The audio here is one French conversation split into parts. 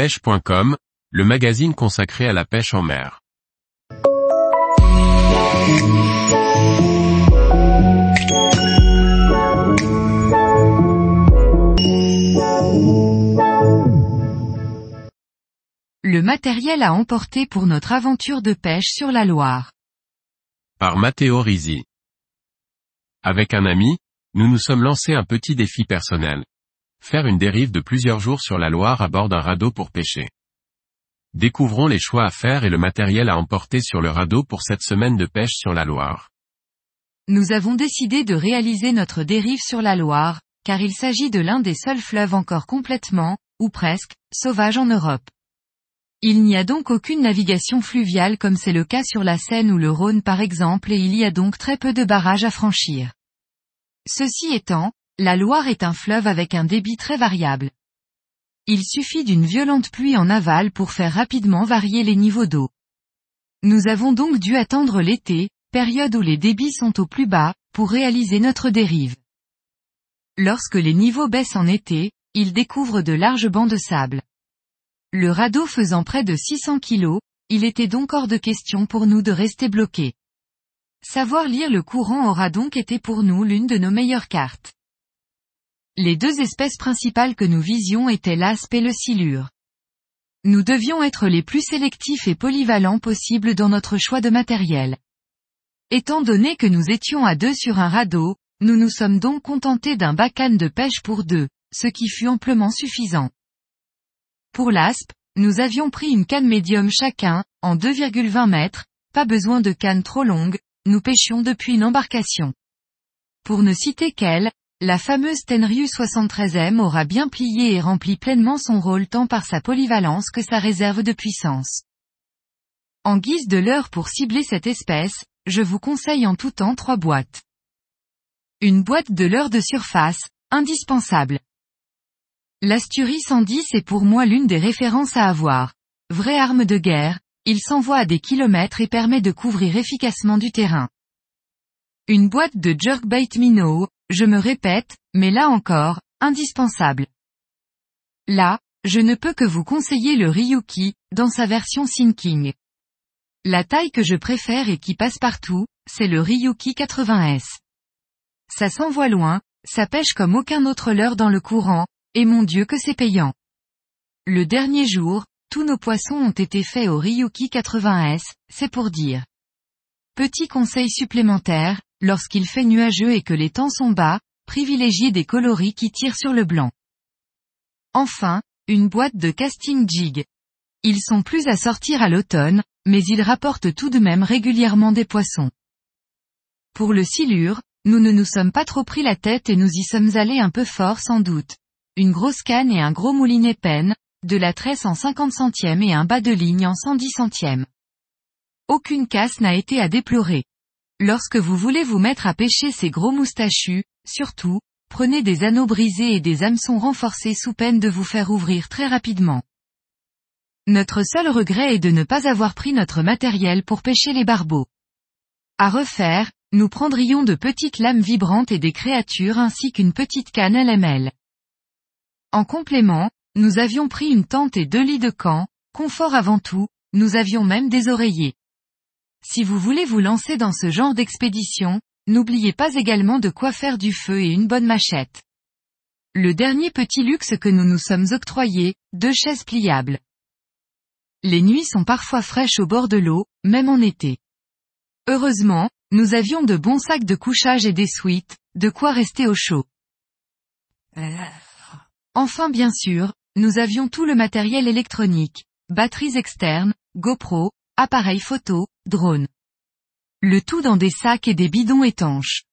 pêche.com, le magazine consacré à la pêche en mer. Le matériel à emporter pour notre aventure de pêche sur la Loire. Par Matteo Risi. Avec un ami, nous nous sommes lancés un petit défi personnel. Faire une dérive de plusieurs jours sur la Loire à bord d'un radeau pour pêcher. Découvrons les choix à faire et le matériel à emporter sur le radeau pour cette semaine de pêche sur la Loire. Nous avons décidé de réaliser notre dérive sur la Loire, car il s'agit de l'un des seuls fleuves encore complètement, ou presque, sauvages en Europe. Il n'y a donc aucune navigation fluviale comme c'est le cas sur la Seine ou le Rhône par exemple et il y a donc très peu de barrages à franchir. Ceci étant, la Loire est un fleuve avec un débit très variable. Il suffit d'une violente pluie en aval pour faire rapidement varier les niveaux d'eau. Nous avons donc dû attendre l'été, période où les débits sont au plus bas, pour réaliser notre dérive. Lorsque les niveaux baissent en été, ils découvrent de larges bancs de sable. Le radeau faisant près de 600 kg, il était donc hors de question pour nous de rester bloqués. Savoir lire le courant aura donc été pour nous l'une de nos meilleures cartes. Les deux espèces principales que nous visions étaient l'aspe et le silure. Nous devions être les plus sélectifs et polyvalents possibles dans notre choix de matériel. Étant donné que nous étions à deux sur un radeau, nous nous sommes donc contentés d'un bacane de pêche pour deux, ce qui fut amplement suffisant. Pour l'aspe, nous avions pris une canne médium chacun, en 2,20 mètres, pas besoin de canne trop longue, nous pêchions depuis une embarcation. Pour ne citer qu'elle, la fameuse Tenryu 73M aura bien plié et rempli pleinement son rôle tant par sa polyvalence que sa réserve de puissance. En guise de leurre pour cibler cette espèce, je vous conseille en tout temps trois boîtes. Une boîte de leurre de surface, indispensable. L'Asturie 110 est pour moi l'une des références à avoir. Vraie arme de guerre, il s'envoie à des kilomètres et permet de couvrir efficacement du terrain. Une boîte de jerkbait minnow, je me répète, mais là encore, indispensable. Là, je ne peux que vous conseiller le Ryuki, dans sa version sinking. La taille que je préfère et qui passe partout, c'est le Ryuki 80S. Ça s'envoie loin, ça pêche comme aucun autre leurre dans le courant, et mon Dieu que c'est payant. Le dernier jour, tous nos poissons ont été faits au Ryuki 80S, c'est pour dire. Petit conseil supplémentaire, lorsqu'il fait nuageux et que les temps sont bas, privilégiez des coloris qui tirent sur le blanc. Enfin, une boîte de casting jig. Ils sont plus à sortir à l'automne, mais ils rapportent tout de même régulièrement des poissons. Pour le silure, nous ne nous sommes pas trop pris la tête et nous y sommes allés un peu fort sans doute une grosse canne et un gros moulinet peine, de la tresse en 50 centièmes et un bas de ligne en 110 centièmes. Aucune casse n'a été à déplorer. Lorsque vous voulez vous mettre à pêcher ces gros moustachus, surtout, prenez des anneaux brisés et des hameçons renforcés sous peine de vous faire ouvrir très rapidement. Notre seul regret est de ne pas avoir pris notre matériel pour pêcher les barbeaux. À refaire, nous prendrions de petites lames vibrantes et des créatures ainsi qu'une petite canne LML. En complément, nous avions pris une tente et deux lits de camp, confort avant tout, nous avions même des oreillers. Si vous voulez vous lancer dans ce genre d'expédition, n'oubliez pas également de quoi faire du feu et une bonne machette. Le dernier petit luxe que nous nous sommes octroyés, deux chaises pliables. Les nuits sont parfois fraîches au bord de l'eau, même en été. Heureusement, nous avions de bons sacs de couchage et des suites, de quoi rester au chaud. Enfin bien sûr, nous avions tout le matériel électronique, batteries externes, GoPro, appareils photo, drone. Le tout dans des sacs et des bidons étanches.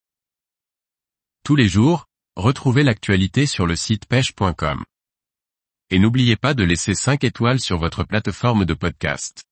Tous les jours, retrouvez l'actualité sur le site pêche.com. Et n'oubliez pas de laisser 5 étoiles sur votre plateforme de podcast.